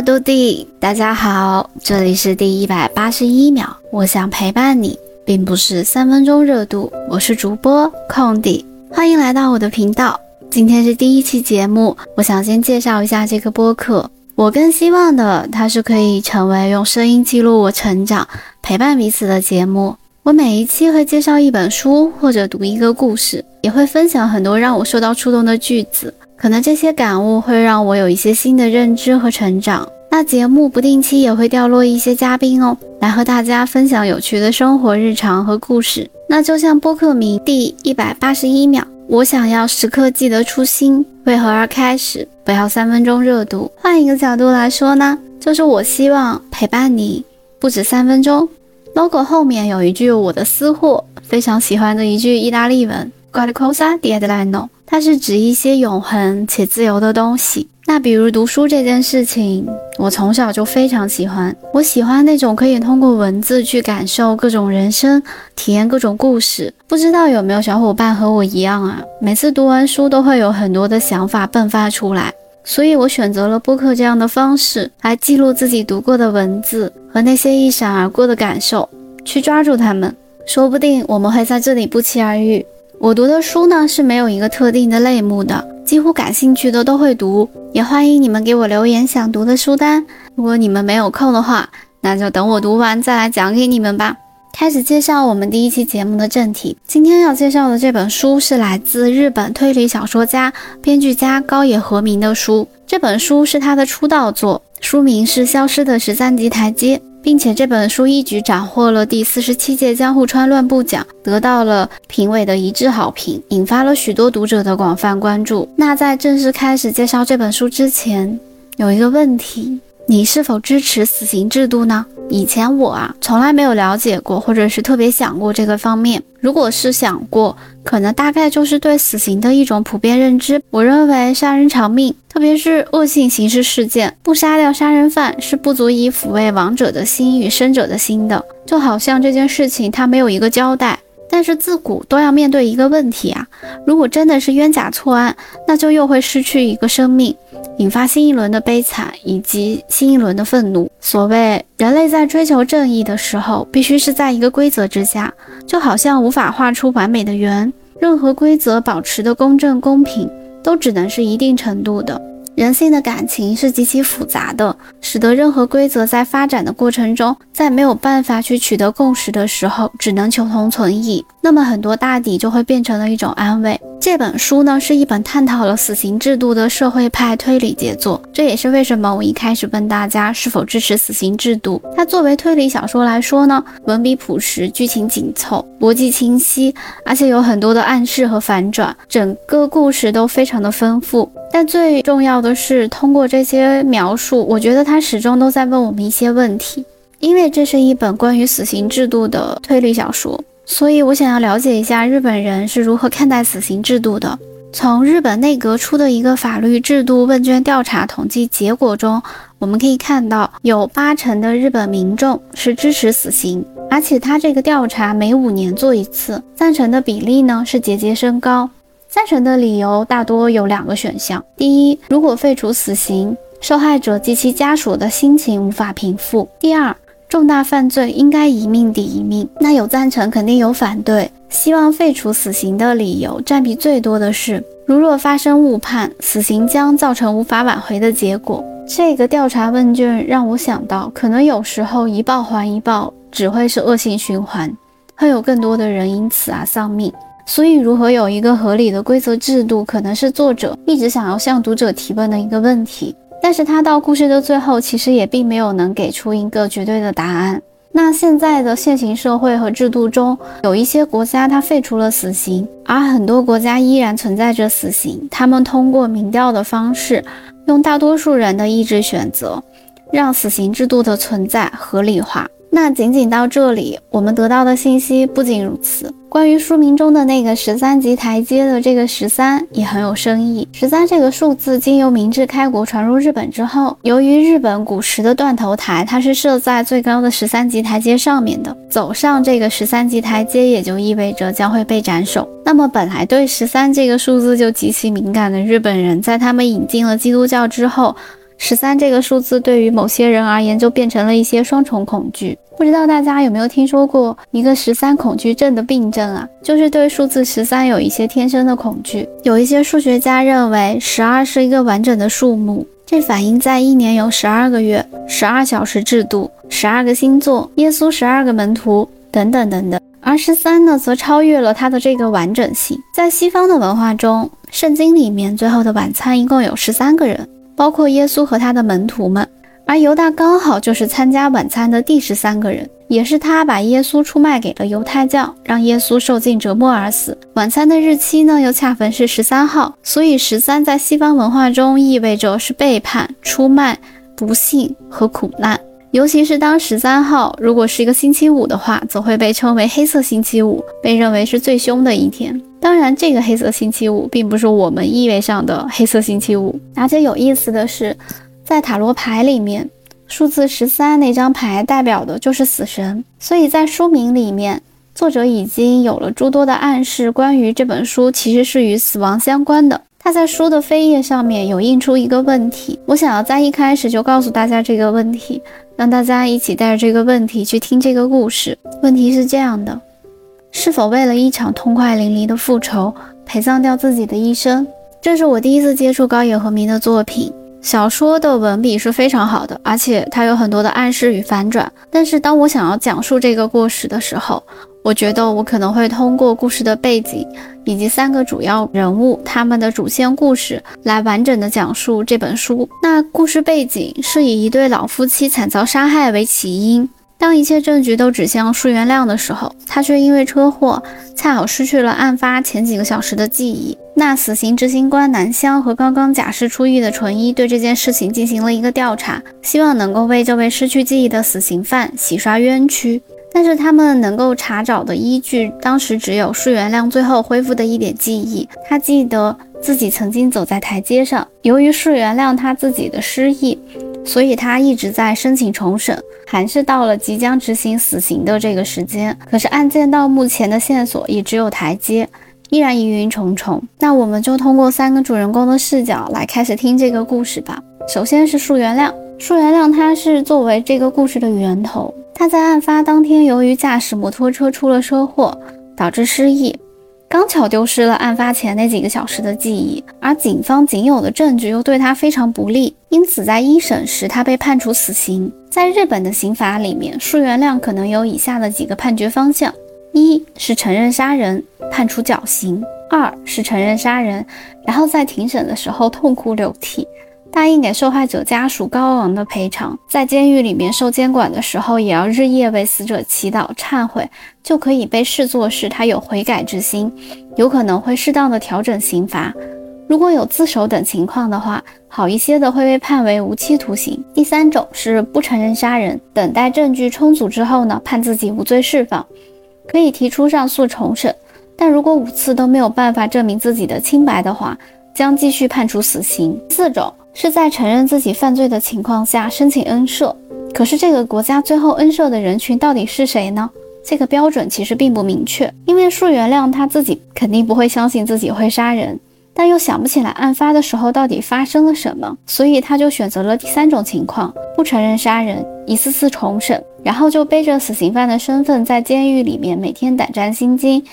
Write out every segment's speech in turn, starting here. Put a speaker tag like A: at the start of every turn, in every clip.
A: 查瓦杜蒂，大家好，这里是第一百八十一秒。我想陪伴你，并不是三分钟热度。我是主播空地，欢迎来到我的频道。今天是第一期节目，我想先介绍一下这个播客。我更希望的，它是可以成为用声音记录我成长、陪伴彼此的节目。我每一期会介绍一本书，或者读一个故事，也会分享很多让我受到触动的句子。可能这些感悟会让我有一些新的认知和成长。那节目不定期也会掉落一些嘉宾哦，来和大家分享有趣的生活日常和故事。那就像播客名第一百八十一秒，我想要时刻记得初心，为何而开始，不要三分钟热度。换一个角度来说呢，就是我希望陪伴你不止三分钟。logo 后面有一句我的私货，非常喜欢的一句意大利文，quale cosa di eterno。它是指一些永恒且自由的东西。那比如读书这件事情，我从小就非常喜欢。我喜欢那种可以通过文字去感受各种人生，体验各种故事。不知道有没有小伙伴和我一样啊？每次读完书都会有很多的想法迸发出来。所以我选择了播客这样的方式来记录自己读过的文字和那些一闪而过的感受，去抓住它们。说不定我们会在这里不期而遇。我读的书呢是没有一个特定的类目的，几乎感兴趣的都会读，也欢迎你们给我留言想读的书单。如果你们没有空的话，那就等我读完再来讲给你们吧。开始介绍我们第一期节目的正题，今天要介绍的这本书是来自日本推理小说家、编剧家高野和明的书，这本书是他的出道作，书名是《消失的十三级台阶》。并且这本书一举斩获了第四十七届江户川乱步奖，得到了评委的一致好评，引发了许多读者的广泛关注。那在正式开始介绍这本书之前，有一个问题。你是否支持死刑制度呢？以前我啊从来没有了解过，或者是特别想过这个方面。如果是想过，可能大概就是对死刑的一种普遍认知。我认为杀人偿命，特别是恶性刑事事件，不杀掉杀人犯是不足以抚慰亡者的心与生者的心的。就好像这件事情它没有一个交代，但是自古都要面对一个问题啊：如果真的是冤假错案，那就又会失去一个生命。引发新一轮的悲惨以及新一轮的愤怒。所谓人类在追求正义的时候，必须是在一个规则之下，就好像无法画出完美的圆，任何规则保持的公正公平，都只能是一定程度的。人性的感情是极其复杂的，使得任何规则在发展的过程中，在没有办法去取得共识的时候，只能求同存异。那么很多大抵就会变成了一种安慰。这本书呢，是一本探讨了死刑制度的社会派推理杰作。这也是为什么我一开始问大家是否支持死刑制度。它作为推理小说来说呢，文笔朴实，剧情紧凑，逻辑清晰，而且有很多的暗示和反转，整个故事都非常的丰富。但最重要的是，通过这些描述，我觉得它始终都在问我们一些问题。因为这是一本关于死刑制度的推理小说，所以我想要了解一下日本人是如何看待死刑制度的。从日本内阁出的一个法律制度问卷调查统计结果中，我们可以看到，有八成的日本民众是支持死刑，而且他这个调查每五年做一次，赞成的比例呢是节节升高。赞成的理由大多有两个选项：第一，如果废除死刑，受害者及其家属的心情无法平复；第二，重大犯罪应该一命抵一命。那有赞成，肯定有反对。希望废除死刑的理由占比最多的是，如若发生误判，死刑将造成无法挽回的结果。这个调查问卷让我想到，可能有时候一报还一报，只会是恶性循环，会有更多的人因此而丧命。所以，如何有一个合理的规则制度，可能是作者一直想要向读者提问的一个问题。但是他到故事的最后，其实也并没有能给出一个绝对的答案。那现在的现行社会和制度中，有一些国家它废除了死刑，而很多国家依然存在着死刑。他们通过民调的方式，用大多数人的意志选择，让死刑制度的存在合理化。那仅仅到这里，我们得到的信息不仅如此。关于书名中的那个十三级台阶的这个十三也很有深意。十三这个数字经由明治开国传入日本之后，由于日本古时的断头台它是设在最高的十三级台阶上面的，走上这个十三级台阶也就意味着将会被斩首。那么本来对十三这个数字就极其敏感的日本人，在他们引进了基督教之后。十三这个数字对于某些人而言就变成了一些双重恐惧。不知道大家有没有听说过一个十三恐惧症的病症啊？就是对数字十三有一些天生的恐惧。有一些数学家认为十二是一个完整的数目，这反映在一年有十二个月、十二小时制度、十二个星座、耶稣十二个门徒等等等等。而十三呢，则超越了它的这个完整性。在西方的文化中，圣经里面最后的晚餐一共有十三个人，包括耶稣和他的门徒们。而犹大刚好就是参加晚餐的第十三个人，也是他把耶稣出卖给了犹太教，让耶稣受尽折磨而死。晚餐的日期呢，又恰逢是十三号，所以十三在西方文化中意味着是背叛、出卖、不幸和苦难。尤其是当十三号如果是一个星期五的话，则会被称为黑色星期五，被认为是最凶的一天。当然，这个黑色星期五并不是我们意味上的黑色星期五。而且有意思的是，在塔罗牌里面，数字十三那张牌代表的就是死神。所以在书名里面，作者已经有了诸多的暗示，关于这本书其实是与死亡相关的。他在书的扉页上面有印出一个问题，我想要在一开始就告诉大家这个问题，让大家一起带着这个问题去听这个故事。问题是这样的：是否为了一场痛快淋漓的复仇，陪葬掉自己的一生？这是我第一次接触高野和明的作品。小说的文笔是非常好的，而且它有很多的暗示与反转。但是当我想要讲述这个故事的时候，我觉得我可能会通过故事的背景以及三个主要人物他们的主线故事来完整的讲述这本书。那故事背景是以一对老夫妻惨遭杀害为起因。当一切证据都指向树原亮的时候，他却因为车祸恰好失去了案发前几个小时的记忆。那死刑执行官南湘和刚刚假释出狱的纯一对这件事情进行了一个调查，希望能够为这位失去记忆的死刑犯洗刷冤屈。但是他们能够查找的依据，当时只有树原亮最后恢复的一点记忆。他记得自己曾经走在台阶上。由于树原亮他自己的失忆，所以他一直在申请重审，还是到了即将执行死刑的这个时间。可是案件到目前的线索也只有台阶，依然疑云重重。那我们就通过三个主人公的视角来开始听这个故事吧。首先是树原亮，树原亮他是作为这个故事的源头。他在案发当天，由于驾驶摩托车出了车祸，导致失忆，刚巧丢失了案发前那几个小时的记忆，而警方仅有的证据又对他非常不利，因此在一审时他被判处死刑。在日本的刑法里面，树原亮可能有以下的几个判决方向：一是承认杀人，判处绞刑；二是承认杀人，然后在庭审的时候痛哭流涕。答应给受害者家属高昂的赔偿，在监狱里面受监管的时候，也要日夜为死者祈祷忏悔，就可以被视作是他有悔改之心，有可能会适当的调整刑罚。如果有自首等情况的话，好一些的会被判为无期徒刑。第三种是不承认杀人，等待证据充足之后呢，判自己无罪释放，可以提出上诉重审。但如果五次都没有办法证明自己的清白的话，将继续判处死刑。第四种。是在承认自己犯罪的情况下申请恩赦，可是这个国家最后恩赦的人群到底是谁呢？这个标准其实并不明确，因为树原谅他自己肯定不会相信自己会杀人，但又想不起来案发的时候到底发生了什么，所以他就选择了第三种情况，不承认杀人，一次次重审，然后就背着死刑犯的身份在监狱里面每天胆战心惊，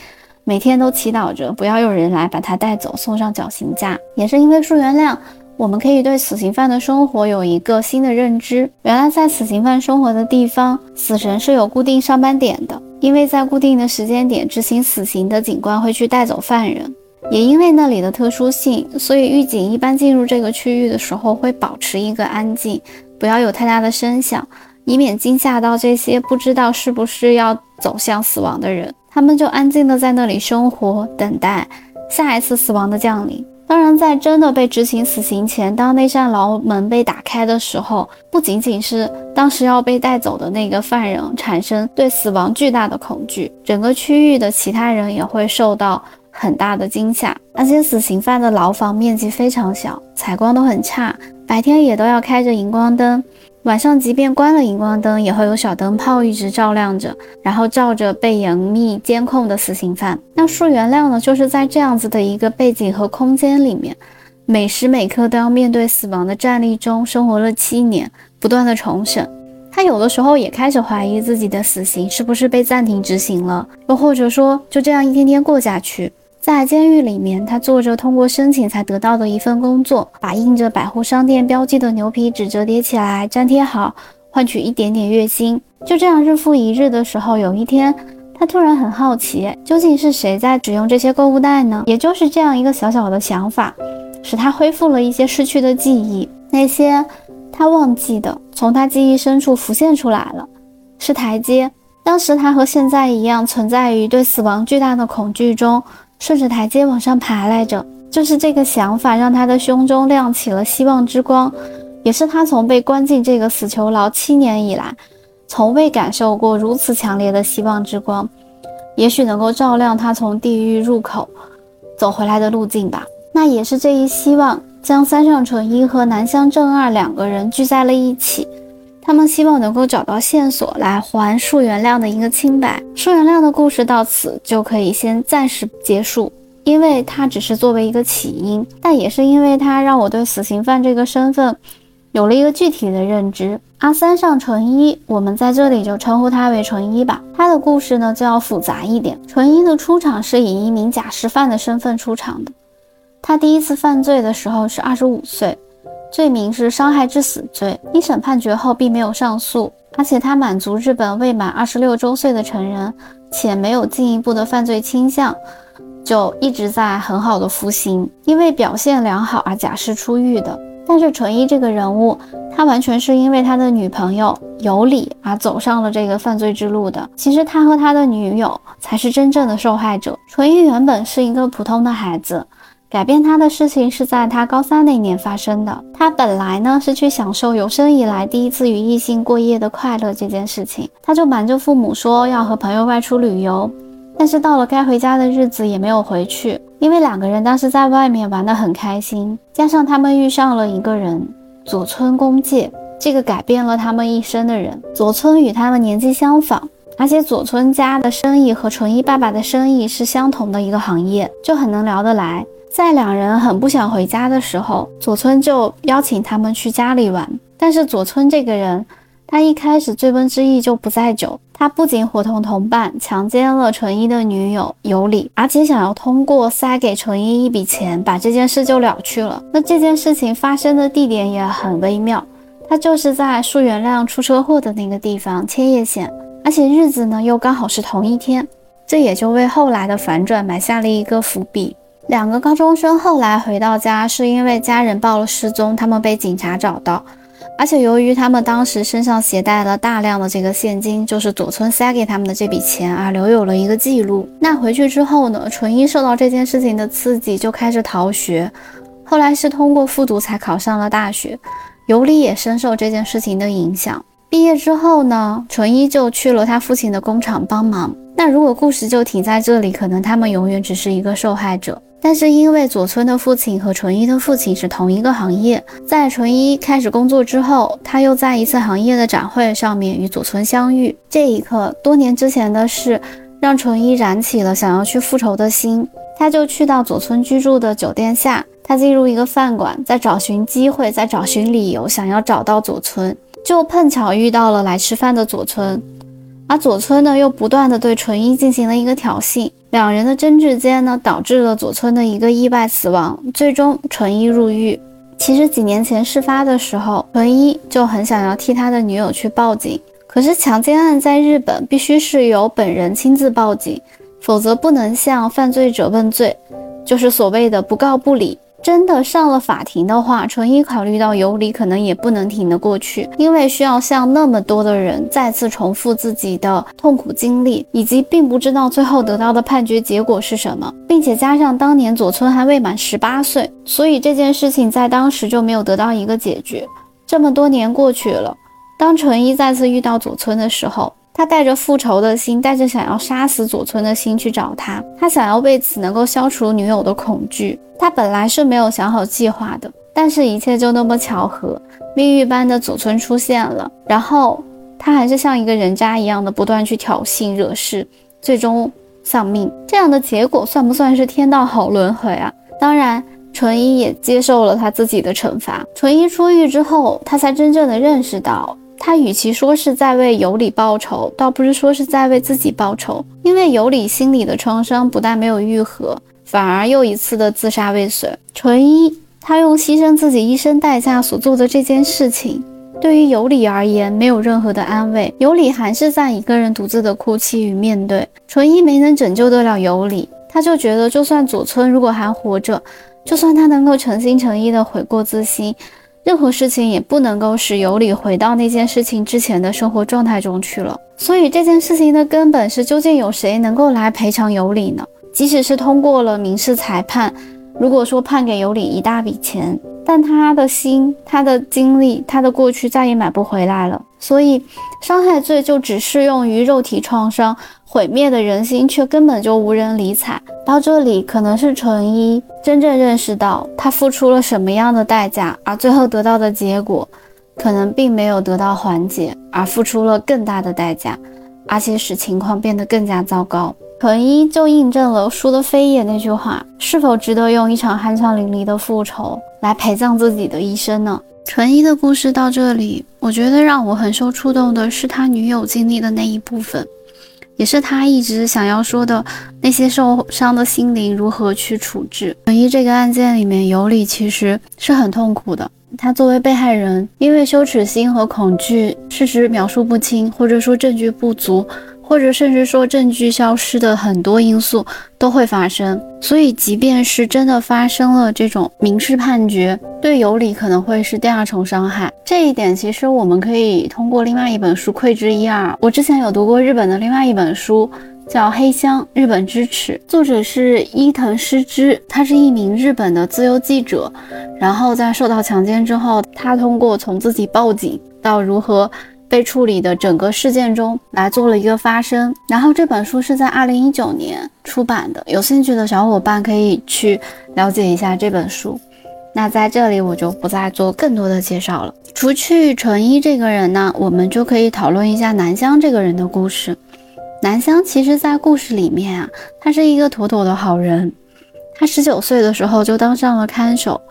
A: 每天都祈祷着不要有人来把他带走，送上绞刑架。也是因为树原谅。我们可以对死刑犯的生活有一个新的认知。原来，在死刑犯生活的地方，死神是有固定上班点的，因为在固定的时间点执行死刑的警官会去带走犯人。也因为那里的特殊性，所以狱警一般进入这个区域的时候会保持一个安静，不要有太大的声响，以免惊吓到这些不知道是不是要走向死亡的人。他们就安静的在那里生活，等待下一次死亡的降临。当然，在真的被执行死刑前，当那扇牢门被打开的时候，不仅仅是当时要被带走的那个犯人产生对死亡巨大的恐惧，整个区域的其他人也会受到很大的惊吓。那些，死刑犯的牢房面积非常小，采光都很差，白天也都要开着荧光灯。晚上即便关了荧光灯，也会有小灯泡一直照亮着，然后照着被严密监控的死刑犯。那树原亮呢，就是在这样子的一个背景和空间里面，每时每刻都要面对死亡的战力中生活了七年，不断的重审。他有的时候也开始怀疑自己的死刑是不是被暂停执行了，又或者说就这样一天天过下去。在监狱里面，他做着通过申请才得到的一份工作，把印着百货商店标记的牛皮纸折叠起来粘贴好，换取一点点月薪。就这样日复一日的时候，有一天，他突然很好奇，究竟是谁在使用这些购物袋呢？也就是这样一个小小的想法，使他恢复了一些失去的记忆，那些。他忘记的，从他记忆深处浮现出来了，是台阶。当时他和现在一样，存在于对死亡巨大的恐惧中，顺着台阶往上爬来着。就是这个想法，让他的胸中亮起了希望之光，也是他从被关进这个死囚牢七年以来，从未感受过如此强烈的希望之光。也许能够照亮他从地狱入口走回来的路径吧。那也是这一希望。将三上纯一和南乡正二两个人聚在了一起，他们希望能够找到线索来还树原亮的一个清白。树原亮的故事到此就可以先暂时结束，因为他只是作为一个起因，但也是因为他让我对死刑犯这个身份有了一个具体的认知。阿三上纯一，我们在这里就称呼他为纯一吧。他的故事呢就要复杂一点。纯一的出场是以一名假释犯的身份出场的。他第一次犯罪的时候是二十五岁，罪名是伤害致死罪。一审判决后并没有上诉，而且他满足日本未满二十六周岁的成人，且没有进一步的犯罪倾向，就一直在很好的服刑，因为表现良好而假释出狱的。但是纯一这个人物，他完全是因为他的女朋友有理而走上了这个犯罪之路的。其实他和他的女友才是真正的受害者。纯一原本是一个普通的孩子。改变他的事情是在他高三那年发生的。他本来呢是去享受有生以来第一次与异性过夜的快乐这件事情，他就瞒着父母说要和朋友外出旅游，但是到了该回家的日子也没有回去，因为两个人当时在外面玩得很开心，加上他们遇上了一个人佐村公介，这个改变了他们一生的人。佐村与他们年纪相仿，而且佐村家的生意和纯一爸爸的生意是相同的一个行业，就很能聊得来。在两人很不想回家的时候，佐村就邀请他们去家里玩。但是佐村这个人，他一开始醉翁之意就不在酒，他不仅伙同同伴强奸了纯一的女友有理，而且想要通过塞给纯一一笔钱，把这件事就了去了。那这件事情发生的地点也很微妙，他就是在树原亮出车祸的那个地方千叶县，而且日子呢又刚好是同一天，这也就为后来的反转埋下了一个伏笔。两个高中生后来回到家，是因为家人报了失踪，他们被警察找到，而且由于他们当时身上携带了大量的这个现金，就是佐村塞给他们的这笔钱啊，留有了一个记录。那回去之后呢，纯一受到这件事情的刺激，就开始逃学，后来是通过复读才考上了大学。尤里也深受这件事情的影响，毕业之后呢，纯一就去了他父亲的工厂帮忙。那如果故事就停在这里，可能他们永远只是一个受害者。但是因为佐村的父亲和纯一的父亲是同一个行业，在纯一开始工作之后，他又在一次行业的展会上面与佐村相遇。这一刻，多年之前的事让纯一燃起了想要去复仇的心，他就去到佐村居住的酒店下，他进入一个饭馆，在找寻机会，在找寻理由，想要找到佐村，就碰巧遇到了来吃饭的佐村，而佐村呢又不断的对纯一进行了一个挑衅。两人的争执间呢，导致了佐村的一个意外死亡，最终纯一入狱。其实几年前事发的时候，纯一就很想要替他的女友去报警，可是强奸案在日本必须是由本人亲自报警，否则不能向犯罪者问罪，就是所谓的不告不理。真的上了法庭的话，纯一考虑到有理，可能也不能挺得过去，因为需要向那么多的人再次重复自己的痛苦经历，以及并不知道最后得到的判决结果是什么，并且加上当年佐村还未满十八岁，所以这件事情在当时就没有得到一个解决。这么多年过去了，当纯一再次遇到佐村的时候。他带着复仇的心，带着想要杀死佐村的心去找他。他想要为此能够消除女友的恐惧。他本来是没有想好计划的，但是一切就那么巧合，命运般的佐村出现了。然后他还是像一个人渣一样的不断去挑衅惹事，最终丧命。这样的结果算不算是天道好轮回啊？当然。纯一也接受了他自己的惩罚。纯一出狱之后，他才真正的认识到，他与其说是在为尤里报仇，倒不是说是在为自己报仇。因为尤里心里的创伤不但没有愈合，反而又一次的自杀未遂。纯一他用牺牲自己一生代价所做的这件事情。对于尤里而言，没有任何的安慰。尤里还是在一个人独自的哭泣与面对。纯一没能拯救得了尤里，他就觉得，就算佐村如果还活着，就算他能够诚心诚意的悔过自新，任何事情也不能够使尤里回到那件事情之前的生活状态中去了。所以这件事情的根本是，究竟有谁能够来赔偿尤里呢？即使是通过了民事裁判，如果说判给尤里一大笔钱。但他的心、他的经历、他的过去再也买不回来了，所以伤害罪就只适用于肉体创伤毁灭的人心，却根本就无人理睬。到这里，可能是纯一真正认识到他付出了什么样的代价，而最后得到的结果，可能并没有得到缓解，而付出了更大的代价，而且使情况变得更加糟糕。纯一就印证了输的飞也那句话：是否值得用一场酣畅淋漓的复仇？来陪葬自己的一生呢？纯一的故事到这里，我觉得让我很受触动的是他女友经历的那一部分，也是他一直想要说的那些受伤的心灵如何去处置。纯一这个案件里面，尤里其实是很痛苦的。他作为被害人，因为羞耻心和恐惧，事实描述不清，或者说证据不足。或者甚至说证据消失的很多因素都会发生，所以即便是真的发生了这种民事判决，对尤里可能会是第二重伤害。这一点其实我们可以通过另外一本书窥之一二。我之前有读过日本的另外一本书，叫《黑箱：日本之耻》，作者是伊藤诗织，他是一名日本的自由记者。然后在受到强奸之后，他通过从自己报警到如何。被处理的整个事件中来做了一个发声，然后这本书是在二零一九年出版的，有兴趣的小伙伴可以去了解一下这本书。那在这里我就不再做更多的介绍了。除去纯一这个人呢，我们就可以讨论一下南湘这个人的故事。南湘其实，在故事里面啊，他是一个妥妥的好人。他十九岁的时候就当上了看守。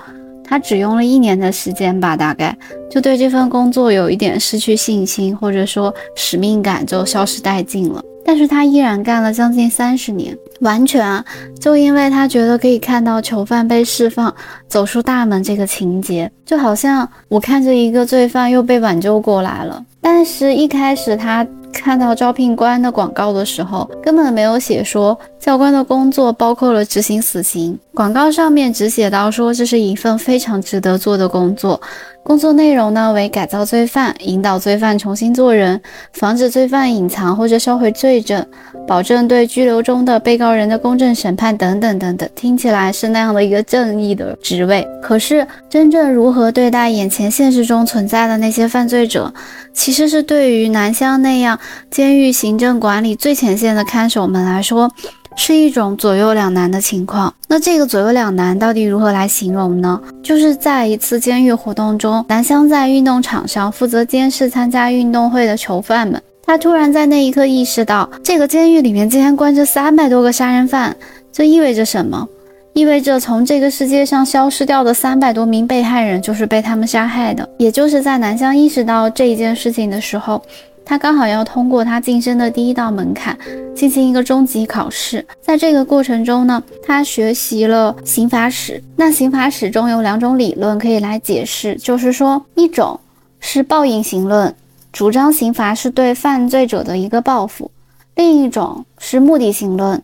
A: 他只用了一年的时间吧，大概就对这份工作有一点失去信心，或者说使命感就消失殆尽了。但是他依然干了将近三十年，完全啊就因为他觉得可以看到囚犯被释放、走出大门这个情节，就好像我看着一个罪犯又被挽救过来了。但是，一开始他。看到招聘官的广告的时候，根本没有写说教官的工作包括了执行死刑。广告上面只写到说这是一份非常值得做的工作。工作内容呢为改造罪犯，引导罪犯重新做人，防止罪犯隐藏或者销毁罪证，保证对拘留中的被告人的公正审判等等等等。听起来是那样的一个正义的职位，可是真正如何对待眼前现实中存在的那些犯罪者，其实是对于南湘那样监狱行政管理最前线的看守们来说。是一种左右两难的情况。那这个左右两难到底如何来形容呢？就是在一次监狱活动中，南湘在运动场上负责监视参加运动会的囚犯们。他突然在那一刻意识到，这个监狱里面竟然关着三百多个杀人犯，这意味着什么？意味着从这个世界上消失掉的三百多名被害人就是被他们杀害的。也就是在南湘意识到这一件事情的时候。他刚好要通过他晋升的第一道门槛，进行一个终极考试。在这个过程中呢，他学习了刑法史。那刑法史中有两种理论可以来解释，就是说，一种是报应刑论，主张刑罚是对犯罪者的一个报复；另一种是目的刑论，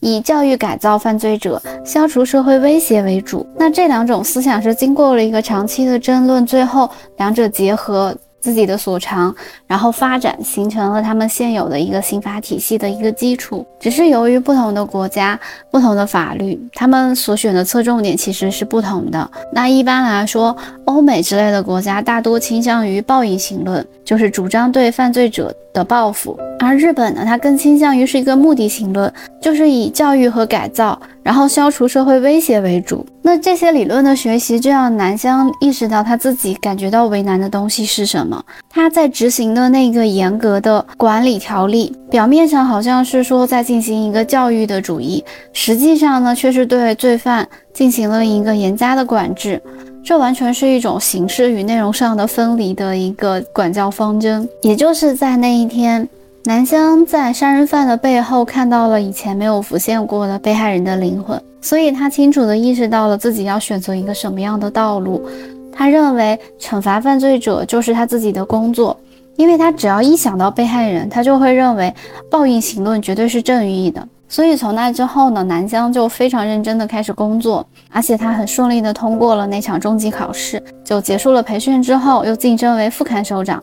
A: 以教育改造犯罪者、消除社会威胁为主。那这两种思想是经过了一个长期的争论，最后两者结合。自己的所长，然后发展形成了他们现有的一个刑法体系的一个基础。只是由于不同的国家、不同的法律，他们所选的侧重点其实是不同的。那一般来说，欧美之类的国家大多倾向于报应型论，就是主张对犯罪者的报复；而日本呢，它更倾向于是一个目的型论，就是以教育和改造。然后消除社会威胁为主，那这些理论的学习就让南湘意识到他自己感觉到为难的东西是什么。他在执行的那个严格的管理条例，表面上好像是说在进行一个教育的主义，实际上呢却是对罪犯进行了一个严加的管制。这完全是一种形式与内容上的分离的一个管教方针。也就是在那一天，南湘在杀人犯的背后看到了以前没有浮现过的被害人的灵魂，所以他清楚地意识到了自己要选择一个什么样的道路。他认为惩罚犯罪者就是他自己的工作，因为他只要一想到被害人，他就会认为报应行论绝对是正义的。所以从那之后呢，南湘就非常认真的开始工作，而且他很顺利的通过了那场中级考试，就结束了培训之后，又晋升为副看守长，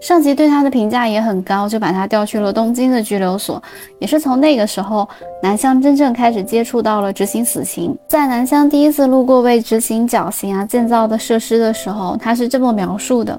A: 上级对他的评价也很高，就把他调去了东京的拘留所。也是从那个时候，南湘真正开始接触到了执行死刑。在南湘第一次路过为执行绞刑啊建造的设施的时候，他是这么描述的：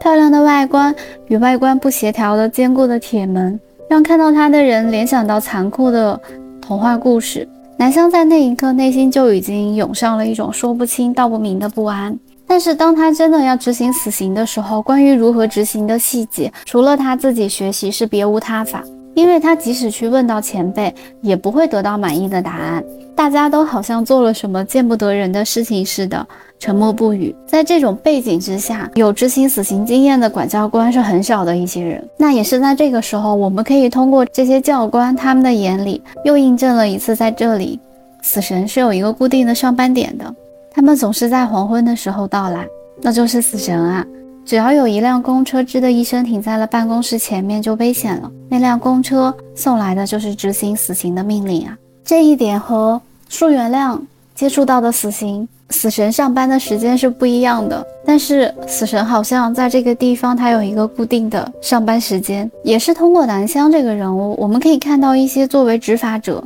A: 漂亮的外观与外观不协调的坚固的铁门。让看到他的人联想到残酷的童话故事，南湘在那一刻内心就已经涌上了一种说不清道不明的不安。但是当他真的要执行死刑的时候，关于如何执行的细节，除了他自己学习是别无他法，因为他即使去问到前辈，也不会得到满意的答案。大家都好像做了什么见不得人的事情似的。沉默不语，在这种背景之下，有执行死刑经验的管教官是很少的一些人。那也是在这个时候，我们可以通过这些教官他们的眼里，又印证了一次，在这里，死神是有一个固定的上班点的，他们总是在黄昏的时候到来，那就是死神啊！只要有一辆公车吱的一声停在了办公室前面，就危险了。那辆公车送来的就是执行死刑的命令啊！这一点和树原亮接触到的死刑。死神上班的时间是不一样的，但是死神好像在这个地方，他有一个固定的上班时间，也是通过南湘这个人物，我们可以看到一些作为执法者、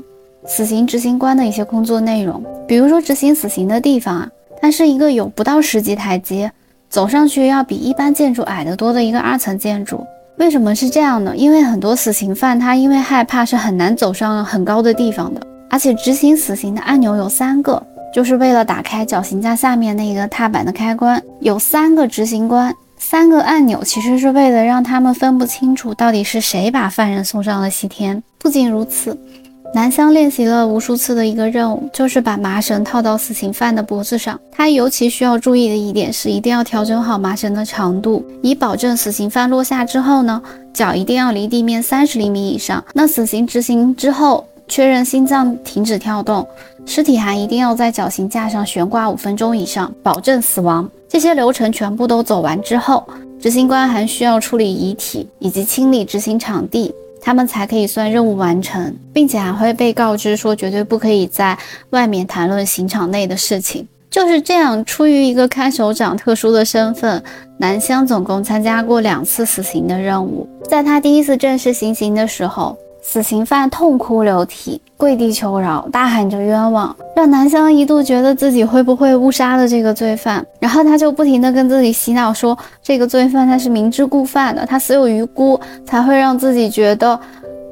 A: 死刑执行官的一些工作内容。比如说执行死刑的地方啊，它是一个有不到十级台阶，走上去要比一般建筑矮得多的一个二层建筑。为什么是这样呢？因为很多死刑犯他因为害怕是很难走上很高的地方的，而且执行死刑的按钮有三个。就是为了打开绞刑架下面那个踏板的开关，有三个执行官，三个按钮，其实是为了让他们分不清楚到底是谁把犯人送上了西天。不仅如此，南湘练习了无数次的一个任务，就是把麻绳套到死刑犯的脖子上。他尤其需要注意的一点是，一定要调整好麻绳的长度，以保证死刑犯落下之后呢，脚一定要离地面三十厘米以上。那死刑执行之后。确认心脏停止跳动，尸体还一定要在绞刑架上悬挂五分钟以上，保证死亡。这些流程全部都走完之后，执行官还需要处理遗体以及清理执行场地，他们才可以算任务完成，并且还会被告知说绝对不可以在外面谈论刑场内的事情。就是这样，出于一个看守长特殊的身份，南湘总共参加过两次死刑的任务。在他第一次正式行刑的时候。死刑犯痛哭流涕，跪地求饶，大喊着冤枉，让南湘一度觉得自己会不会误杀了这个罪犯。然后他就不停地跟自己洗脑说，这个罪犯他是明知故犯的，他死有余辜，才会让自己觉得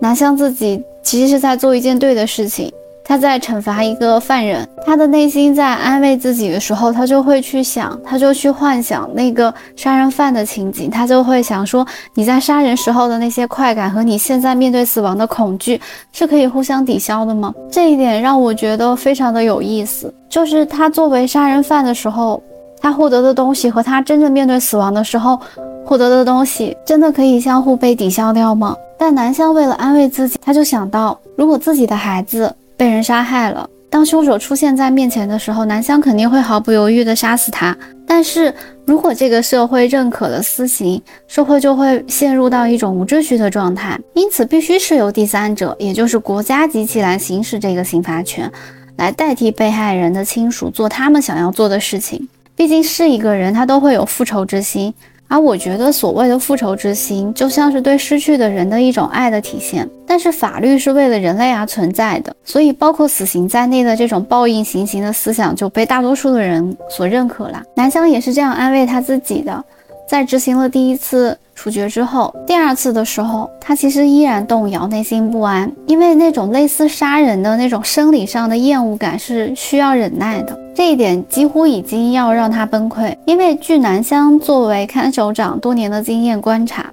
A: 南湘自己其实是在做一件对的事情。他在惩罚一个犯人，他的内心在安慰自己的时候，他就会去想，他就去幻想那个杀人犯的情景，他就会想说，你在杀人时候的那些快感和你现在面对死亡的恐惧是可以互相抵消的吗？这一点让我觉得非常的有意思，就是他作为杀人犯的时候，他获得的东西和他真正面对死亡的时候获得的东西，真的可以相互被抵消掉吗？但南湘为了安慰自己，他就想到，如果自己的孩子。被人杀害了。当凶手出现在面前的时候，南湘肯定会毫不犹豫地杀死他。但是如果这个社会认可了私刑，社会就会陷入到一种无秩序的状态。因此，必须是由第三者，也就是国家机器来行使这个刑罚权，来代替被害人的亲属做他们想要做的事情。毕竟是一个人，他都会有复仇之心。而我觉得，所谓的复仇之心，就像是对失去的人的一种爱的体现。但是，法律是为了人类而存在的，所以包括死刑在内的这种报应行刑的思想，就被大多数的人所认可了。南湘也是这样安慰他自己的。在执行了第一次处决之后，第二次的时候，他其实依然动摇，内心不安，因为那种类似杀人的那种生理上的厌恶感是需要忍耐的，这一点几乎已经要让他崩溃。因为据南湘作为看守长多年的经验观察，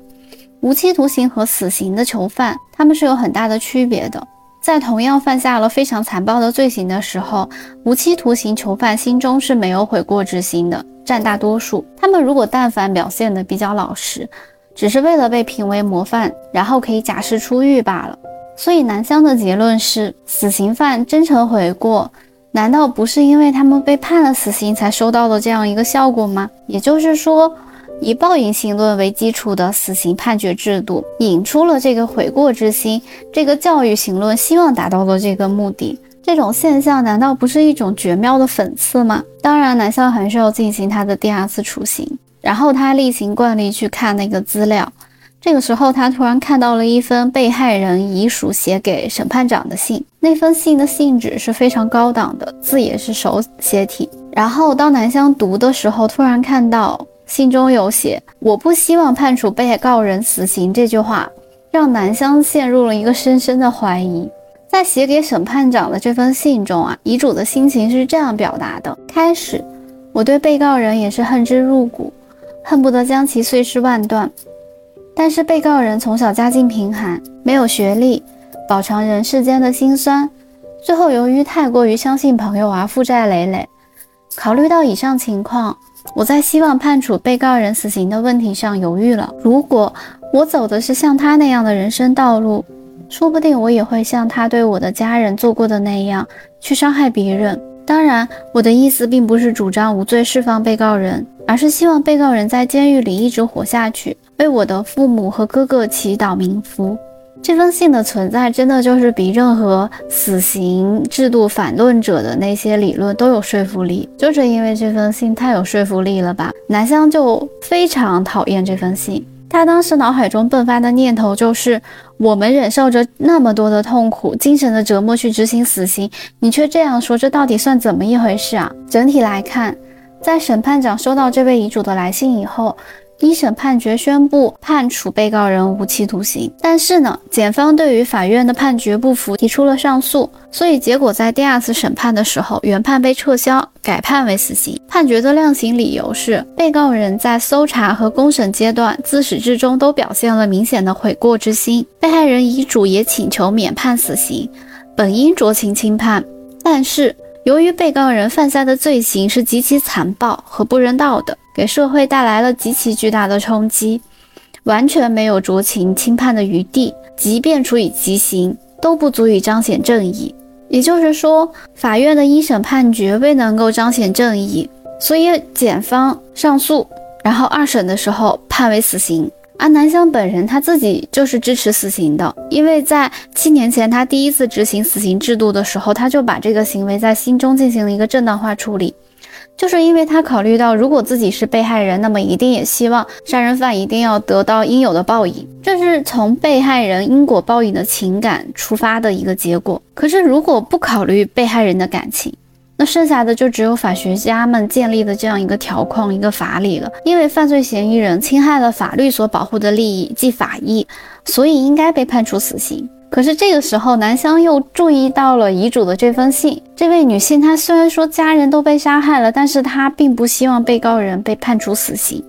A: 无期徒刑和死刑的囚犯他们是有很大的区别的。在同样犯下了非常残暴的罪行的时候，无期徒刑囚犯心中是没有悔过之心的，占大多数。他们如果但凡表现得比较老实，只是为了被评为模范，然后可以假释出狱罢了。所以南湘的结论是，死刑犯真诚悔过，难道不是因为他们被判了死刑才收到了这样一个效果吗？也就是说。以报应行论为基础的死刑判决制度，引出了这个悔过之心，这个教育行论希望达到的这个目的。这种现象难道不是一种绝妙的讽刺吗？当然，南湘还是要进行他的第二次处刑。然后他例行惯例去看那个资料，这个时候他突然看到了一封被害人遗属写给审判长的信。那封信的信纸是非常高档的，字也是手写体。然后当南湘读的时候，突然看到。信中有写“我不希望判处被告人死刑”这句话，让南湘陷入了一个深深的怀疑。在写给审判长的这封信中啊，遗嘱的心情是这样表达的：开始，我对被告人也是恨之入骨，恨不得将其碎尸万段。但是被告人从小家境贫寒，没有学历，饱尝人世间的辛酸，最后由于太过于相信朋友而负债累累。考虑到以上情况。我在希望判处被告人死刑的问题上犹豫了。如果我走的是像他那样的人生道路，说不定我也会像他对我的家人做过的那样去伤害别人。当然，我的意思并不是主张无罪释放被告人，而是希望被告人在监狱里一直活下去，为我的父母和哥哥祈祷冥福。这封信的存在，真的就是比任何死刑制度反论者的那些理论都有说服力。就是因为这封信太有说服力了吧？南湘就非常讨厌这封信。他当时脑海中迸发的念头就是：我们忍受着那么多的痛苦、精神的折磨去执行死刑，你却这样说，这到底算怎么一回事啊？整体来看，在审判长收到这位遗嘱的来信以后。一审判决宣布判处被告人无期徒刑，但是呢，检方对于法院的判决不服，提出了上诉，所以结果在第二次审判的时候，原判被撤销，改判为死刑。判决的量刑理由是，被告人在搜查和公审阶段自始至终都表现了明显的悔过之心，被害人遗嘱也请求免判死刑，本应酌情轻判，但是由于被告人犯下的罪行是极其残暴和不人道的。给社会带来了极其巨大的冲击，完全没有酌情轻判的余地，即便处以极刑，都不足以彰显正义。也就是说，法院的一审判决未能够彰显正义，所以检方上诉，然后二审的时候判为死刑。而南湘本人他自己就是支持死刑的，因为在七年前他第一次执行死刑制度的时候，他就把这个行为在心中进行了一个正当化处理。就是因为他考虑到，如果自己是被害人，那么一定也希望杀人犯一定要得到应有的报应，这是从被害人因果报应的情感出发的一个结果。可是如果不考虑被害人的感情，那剩下的就只有法学家们建立的这样一个条框、一个法理了。因为犯罪嫌疑人侵害了法律所保护的利益，即法益，所以应该被判处死刑。可是这个时候，南香又注意到了遗嘱的这封信。这位女性，她虽然说家人都被杀害了，但是她并不希望被告人被判处死刑。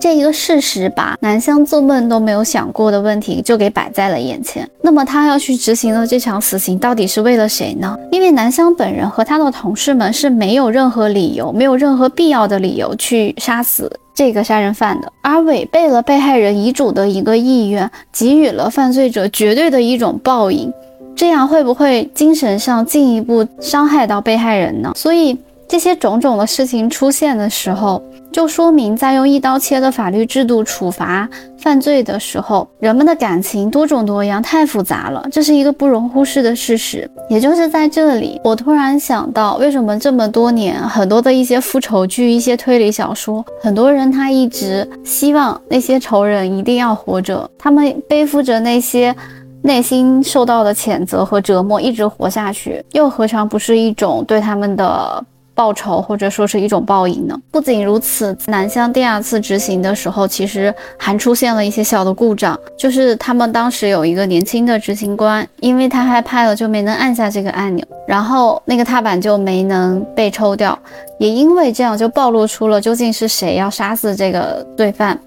A: 这一个事实，把南湘做梦都没有想过的问题就给摆在了眼前。那么，他要去执行的这场死刑，到底是为了谁呢？因为南湘本人和他的同事们是没有任何理由、没有任何必要的理由去杀死这个杀人犯的，而违背了被害人遗嘱的一个意愿，给予了犯罪者绝对的一种报应，这样会不会精神上进一步伤害到被害人呢？所以。这些种种的事情出现的时候，就说明在用一刀切的法律制度处罚犯罪的时候，人们的感情多种多样，太复杂了，这是一个不容忽视的事实。也就是在这里，我突然想到，为什么这么多年，很多的一些复仇剧、一些推理小说，很多人他一直希望那些仇人一定要活着，他们背负着那些内心受到的谴责和折磨，一直活下去，又何尝不是一种对他们的？报仇或者说是一种报应呢？不仅如此，南湘第二次执行的时候，其实还出现了一些小的故障，就是他们当时有一个年轻的执行官，因为他害怕了，就没能按下这个按钮，然后那个踏板就没能被抽掉，也因为这样就暴露出了究竟是谁要杀死这个罪犯。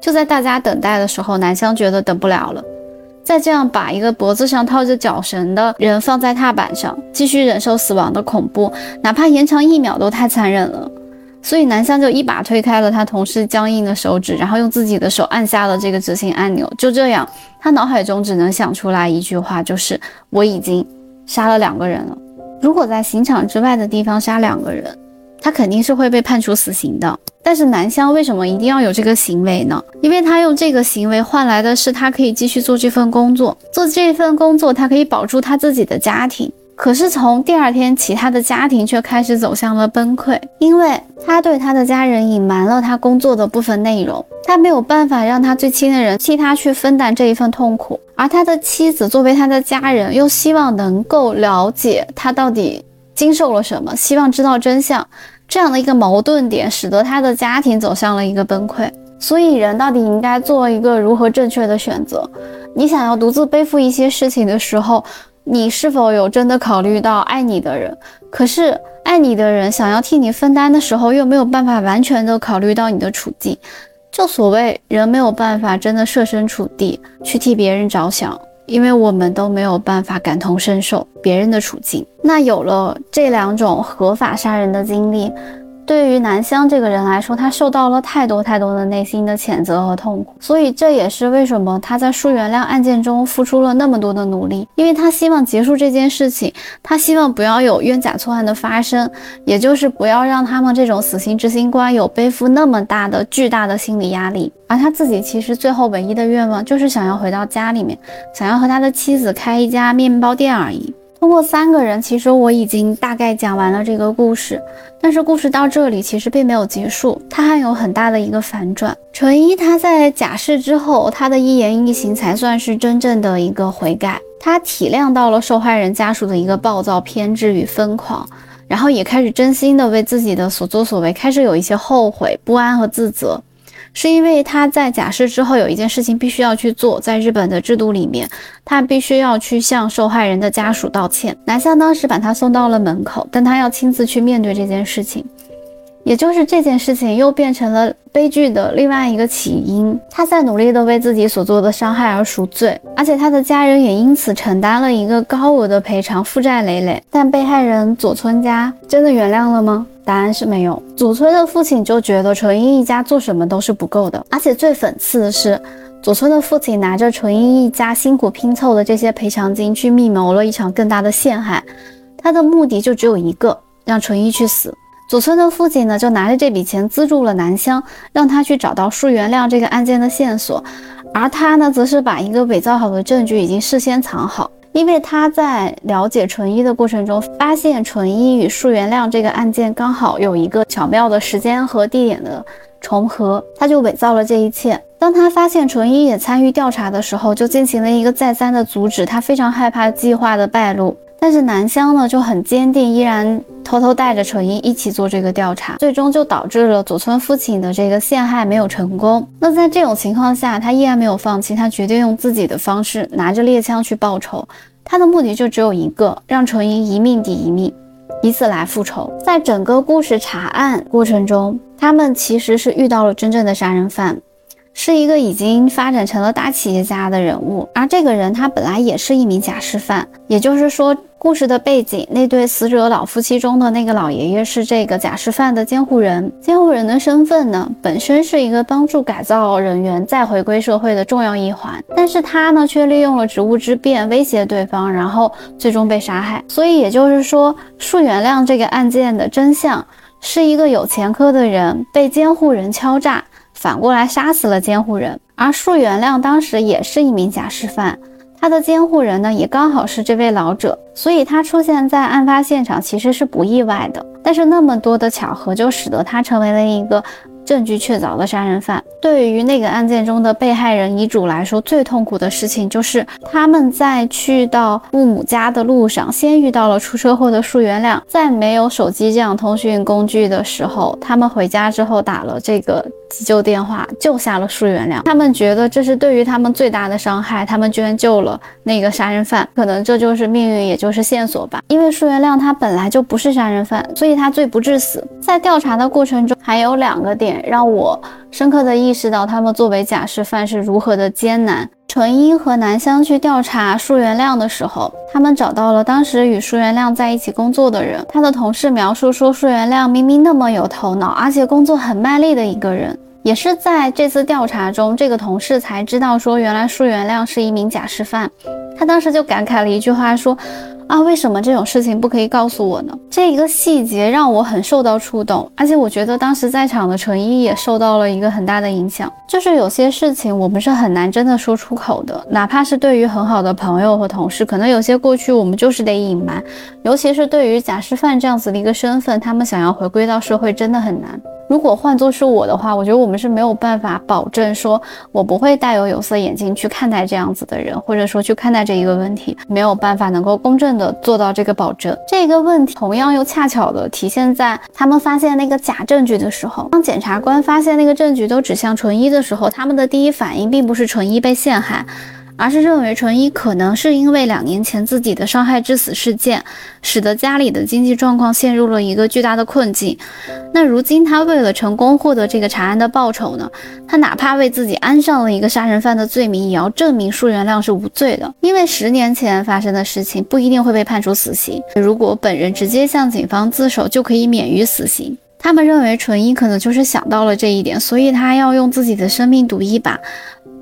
A: 就在大家等待的时候，南湘觉得等不了了。再这样把一个脖子上套着脚绳的人放在踏板上，继续忍受死亡的恐怖，哪怕延长一秒都太残忍了。所以南湘就一把推开了他同事僵硬的手指，然后用自己的手按下了这个执行按钮。就这样，他脑海中只能想出来一句话，就是我已经杀了两个人了。如果在刑场之外的地方杀两个人，他肯定是会被判处死刑的。但是南湘为什么一定要有这个行为呢？因为他用这个行为换来的是他可以继续做这份工作，做这份工作他可以保住他自己的家庭。可是从第二天起，他的家庭却开始走向了崩溃，因为他对他的家人隐瞒了他工作的部分内容，他没有办法让他最亲的人替他去分担这一份痛苦，而他的妻子作为他的家人，又希望能够了解他到底经受了什么，希望知道真相，这样的一个矛盾点，使得他的家庭走向了一个崩溃。所以，人到底应该做一个如何正确的选择？你想要独自背负一些事情的时候。你是否有真的考虑到爱你的人？可是爱你的人想要替你分担的时候，又没有办法完全的考虑到你的处境。就所谓人没有办法真的设身处地去替别人着想，因为我们都没有办法感同身受别人的处境。那有了这两种合法杀人的经历。对于南湘这个人来说，他受到了太多太多的内心的谴责和痛苦，所以这也是为什么他在舒原谅案件中付出了那么多的努力，因为他希望结束这件事情，他希望不要有冤假错案的发生，也就是不要让他们这种死刑执行官有背负那么大的巨大的心理压力，而他自己其实最后唯一的愿望就是想要回到家里面，想要和他的妻子开一家面包店而已。通过三个人，其实我已经大概讲完了这个故事，但是故事到这里其实并没有结束，它还有很大的一个反转。纯一他在假释之后，他的一言一行才算是真正的一个悔改，他体谅到了受害人家属的一个暴躁、偏执与疯狂，然后也开始真心的为自己的所作所为开始有一些后悔、不安和自责。是因为他在假释之后有一件事情必须要去做，在日本的制度里面，他必须要去向受害人的家属道歉。南湘当时把他送到了门口，但他要亲自去面对这件事情。也就是这件事情又变成了悲剧的另外一个起因。他在努力的为自己所做的伤害而赎罪，而且他的家人也因此承担了一个高额的赔偿，负债累累。但被害人佐村家真的原谅了吗？答案是没有。佐村的父亲就觉得纯一一家做什么都是不够的，而且最讽刺的是，佐村的父亲拿着纯一一家辛苦拼凑的这些赔偿金去密谋了一场更大的陷害，他的目的就只有一个，让纯一去死。佐村的父亲呢，就拿着这笔钱资助了南湘，让他去找到树原亮这个案件的线索，而他呢，则是把一个伪造好的证据已经事先藏好，因为他在了解纯一的过程中，发现纯一与树原亮这个案件刚好有一个巧妙的时间和地点的重合，他就伪造了这一切。当他发现纯一也参与调查的时候，就进行了一个再三的阻止，他非常害怕计划的败露。但是南湘呢就很坚定，依然偷偷带着纯一一起做这个调查，最终就导致了佐村父亲的这个陷害没有成功。那在这种情况下，他依然没有放弃，他决定用自己的方式拿着猎枪去报仇。他的目的就只有一个，让纯一一命抵一命，以此来复仇。在整个故事查案过程中，他们其实是遇到了真正的杀人犯。是一个已经发展成了大企业家的人物，而这个人他本来也是一名假释犯，也就是说，故事的背景，那对死者老夫妻中的那个老爷爷是这个假释犯的监护人，监护人的身份呢，本身是一个帮助改造人员再回归社会的重要一环，但是他呢，却利用了职务之便威胁对方，然后最终被杀害。所以也就是说，树原谅这个案件的真相，是一个有前科的人被监护人敲诈。反过来杀死了监护人，而树原谅当时也是一名假释犯，他的监护人呢也刚好是这位老者，所以他出现在案发现场其实是不意外的。但是那么多的巧合就使得他成为了一个。证据确凿的杀人犯，对于那个案件中的被害人遗嘱来说，最痛苦的事情就是他们在去到父母家的路上，先遇到了出车祸的树原亮，在没有手机这样通讯工具的时候，他们回家之后打了这个急救电话，救下了树原亮。他们觉得这是对于他们最大的伤害，他们居然救了那个杀人犯，可能这就是命运，也就是线索吧。因为树原亮他本来就不是杀人犯，所以他罪不至死。在调查的过程中，还有两个点。让我深刻的意识到，他们作为假释犯是如何的艰难。纯一和南湘去调查舒元亮的时候，他们找到了当时与舒元亮在一起工作的人，他的同事描述说，舒元亮明明那么有头脑，而且工作很卖力的一个人。也是在这次调查中，这个同事才知道说，原来舒元亮是一名假释犯。他当时就感慨了一句话，说。啊，为什么这种事情不可以告诉我呢？这一个细节让我很受到触动，而且我觉得当时在场的纯一也受到了一个很大的影响。就是有些事情我们是很难真的说出口的，哪怕是对于很好的朋友和同事，可能有些过去我们就是得隐瞒。尤其是对于假释犯这样子的一个身份，他们想要回归到社会真的很难。如果换作是我的话，我觉得我们是没有办法保证说，我不会戴有有色眼镜去看待这样子的人，或者说去看待这一个问题，没有办法能够公正的做到这个保证。这个问题同样又恰巧的体现在他们发现那个假证据的时候，当检察官发现那个证据都指向纯一的时候，他们的第一反应并不是纯一被陷害。而是认为纯一可能是因为两年前自己的伤害致死事件，使得家里的经济状况陷入了一个巨大的困境。那如今他为了成功获得这个查案的报酬呢？他哪怕为自己安上了一个杀人犯的罪名，也要证明舒元亮是无罪的。因为十年前发生的事情不一定会被判处死刑。如果本人直接向警方自首，就可以免于死刑。他们认为纯一可能就是想到了这一点，所以他要用自己的生命赌一把。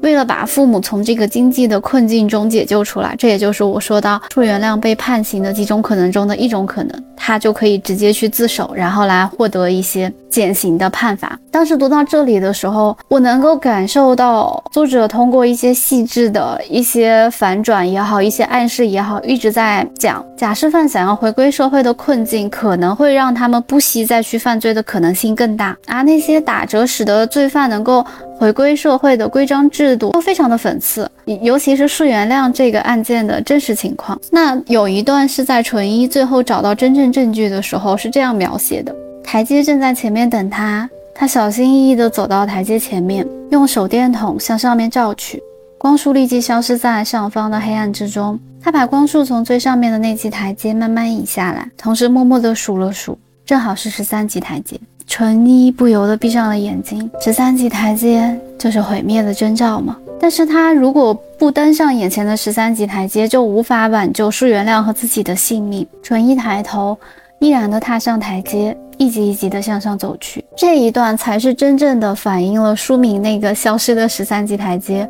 A: 为了把父母从这个经济的困境中解救出来，这也就是我说到祝元亮被判刑的几种可能中的一种可能，他就可以直接去自首，然后来获得一些减刑的判罚。当时读到这里的时候，我能够感受到作者通过一些细致的一些反转也好，一些暗示也好，一直在讲假释犯想要回归社会的困境，可能会让他们不惜再去犯罪的可能性更大，而那些打折使得罪犯能够。回归社会的规章制度都非常的讽刺，尤其是树原谅这个案件的真实情况。那有一段是在纯一最后找到真正证据的时候，是这样描写的：台阶正在前面等他，他小心翼翼地走到台阶前面，用手电筒向上面照去，光束立即消失在上方的黑暗之中。他把光束从最上面的那级台阶慢慢移下来，同时默默地数了数，正好是十三级台阶。纯一不由得闭上了眼睛。十三级台阶就是毁灭的征兆吗？但是他如果不登上眼前的十三级台阶，就无法挽救舒原亮和自己的性命。纯一抬头，毅然地踏上台阶。一级一级的向上走去，这一段才是真正的反映了书名那个消失的十三级台阶。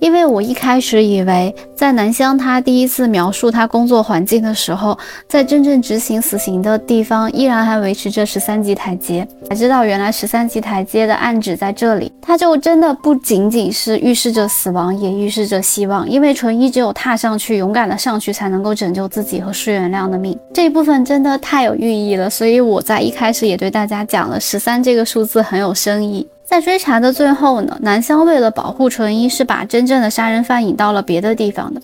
A: 因为我一开始以为，在南湘他第一次描述他工作环境的时候，在真正执行死刑的地方，依然还维持着十三级台阶。才知道原来十三级台阶的暗指在这里，它就真的不仅仅是预示着死亡，也预示着希望。因为纯一只有踏上去，勇敢的上去，才能够拯救自己和施原亮的命。这一部分真的太有寓意了，所以我在一开。开始也对大家讲了，十三这个数字很有深意。在追查的最后呢，南湘为了保护纯一，是把真正的杀人犯引到了别的地方的。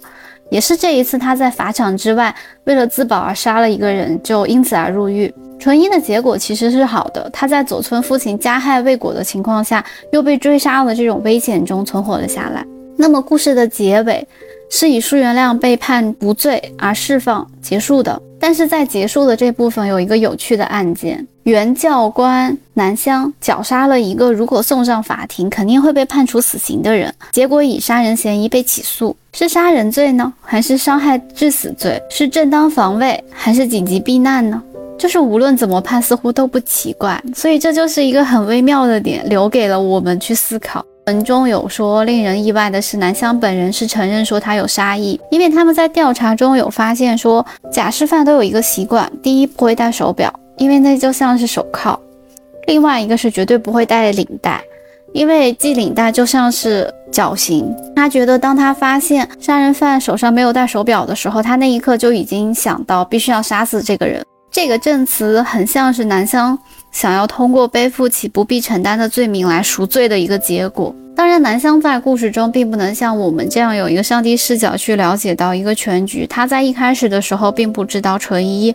A: 也是这一次，他在法场之外为了自保而杀了一个人，就因此而入狱。纯一的结果其实是好的，他在佐村父亲加害未果的情况下，又被追杀了这种危险中存活了下来。那么故事的结尾是以舒元亮被判无罪而释放结束的。但是在结束的这部分有一个有趣的案件，原教官南湘绞杀了一个如果送上法庭肯定会被判处死刑的人，结果以杀人嫌疑被起诉，是杀人罪呢，还是伤害致死罪？是正当防卫还是紧急避难呢？就是无论怎么判，似乎都不奇怪，所以这就是一个很微妙的点，留给了我们去思考。文中有说，令人意外的是，南湘本人是承认说他有杀意，因为他们在调查中有发现说，假释犯都有一个习惯：第一，不会戴手表，因为那就像是手铐；另外一个是绝对不会戴领带，因为系领带就像是绞刑。他觉得，当他发现杀人犯手上没有戴手表的时候，他那一刻就已经想到必须要杀死这个人。这个证词很像是南湘想要通过背负起不必承担的罪名来赎罪的一个结果。当然，南湘在故事中并不能像我们这样有一个上帝视角去了解到一个全局。他在一开始的时候并不知道纯一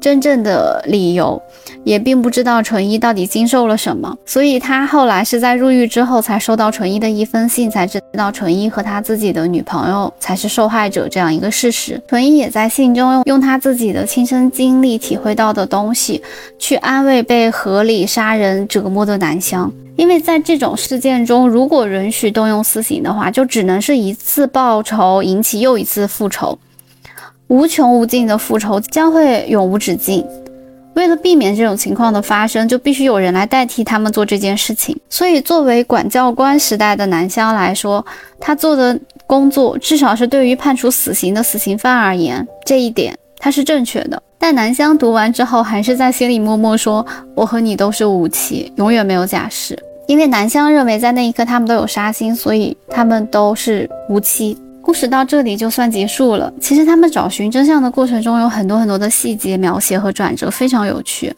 A: 真正的理由，也并不知道纯一到底经受了什么，所以他后来是在入狱之后才收到纯一的一封信，才知道纯一和他自己的女朋友才是受害者这样一个事实。纯一也在信中用他自己的亲身经历体会到的东西，去安慰被合理杀人折磨的南湘，因为在这种事件中，如果允许动用私刑的话，就只能是一次报仇引起又一次复仇。无穷无尽的复仇将会永无止境。为了避免这种情况的发生，就必须有人来代替他们做这件事情。所以，作为管教官时代的南香来说，他做的工作至少是对于判处死刑的死刑犯而言，这一点他是正确的。但南香读完之后，还是在心里默默说：“我和你都是无期，永远没有假释。”因为南香认为，在那一刻他们都有杀心，所以他们都是无期。故事到这里就算结束了。其实他们找寻真相的过程中有很多很多的细节描写和转折，非常有趣。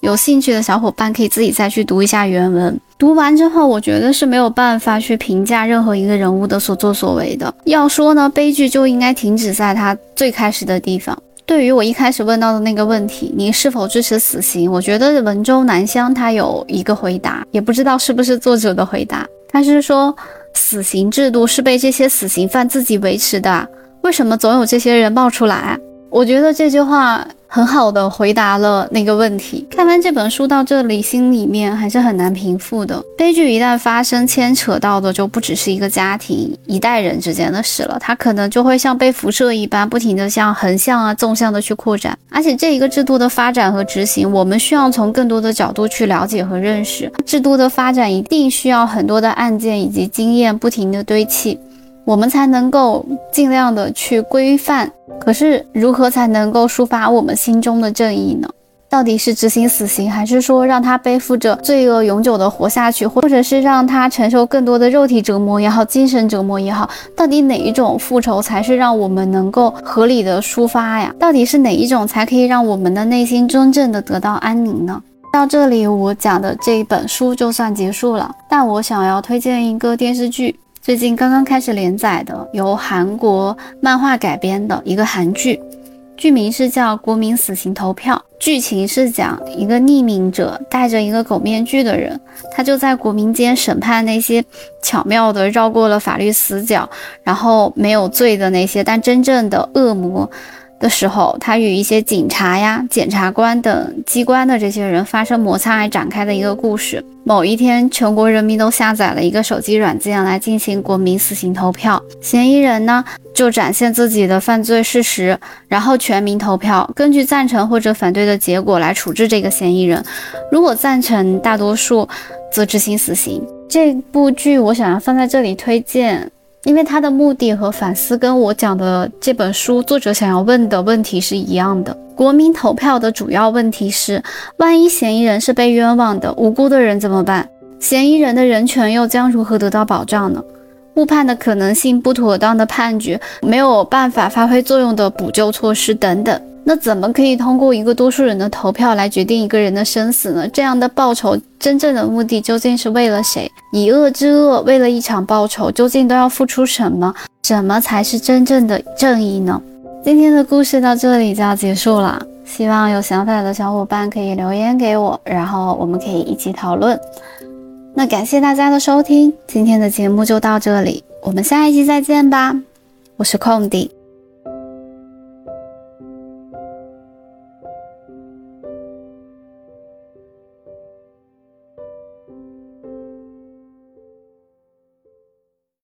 A: 有兴趣的小伙伴可以自己再去读一下原文。读完之后，我觉得是没有办法去评价任何一个人物的所作所为的。要说呢，悲剧就应该停止在他最开始的地方。对于我一开始问到的那个问题，你是否支持死刑？我觉得文州南湘他有一个回答，也不知道是不是作者的回答。他是说。死刑制度是被这些死刑犯自己维持的，为什么总有这些人冒出来？我觉得这句话很好的回答了那个问题。看完这本书到这里，心里面还是很难平复的。悲剧一旦发生，牵扯到的就不只是一个家庭、一代人之间的事了，它可能就会像被辐射一般，不停的向横向啊、纵向的去扩展。而且这一个制度的发展和执行，我们需要从更多的角度去了解和认识。制度的发展一定需要很多的案件以及经验不停的堆砌。我们才能够尽量的去规范，可是如何才能够抒发我们心中的正义呢？到底是执行死刑，还是说让他背负着罪恶永久的活下去，或者是让他承受更多的肉体折磨也好，精神折磨也好？到底哪一种复仇才是让我们能够合理的抒发呀？到底是哪一种才可以让我们的内心真正的得到安宁呢？到这里，我讲的这一本书就算结束了，但我想要推荐一个电视剧。最近刚刚开始连载的，由韩国漫画改编的一个韩剧，剧名是叫《国民死刑投票》。剧情是讲一个匿名者带着一个狗面具的人，他就在国民间审判那些巧妙的绕过了法律死角，然后没有罪的那些，但真正的恶魔。的时候，他与一些警察呀、检察官等机关的这些人发生摩擦而展开的一个故事。某一天，全国人民都下载了一个手机软件来进行国民死刑投票。嫌疑人呢，就展现自己的犯罪事实，然后全民投票，根据赞成或者反对的结果来处置这个嫌疑人。如果赞成，大多数则执行死刑。这部剧我想要放在这里推荐。因为他的目的和反思跟我讲的这本书作者想要问的问题是一样的。国民投票的主要问题是：万一嫌疑人是被冤枉的，无辜的人怎么办？嫌疑人的人权又将如何得到保障呢？误判的可能性、不妥当的判决、没有办法发挥作用的补救措施等等。那怎么可以通过一个多数人的投票来决定一个人的生死呢？这样的报仇真正的目的究竟是为了谁？以恶制恶，为了一场报仇，究竟都要付出什么？什么才是真正的正义呢？今天的故事到这里就要结束了，希望有想法的小伙伴可以留言给我，然后我们可以一起讨论。那感谢大家的收听，今天的节目就到这里，我们下一期再见吧。我是空地。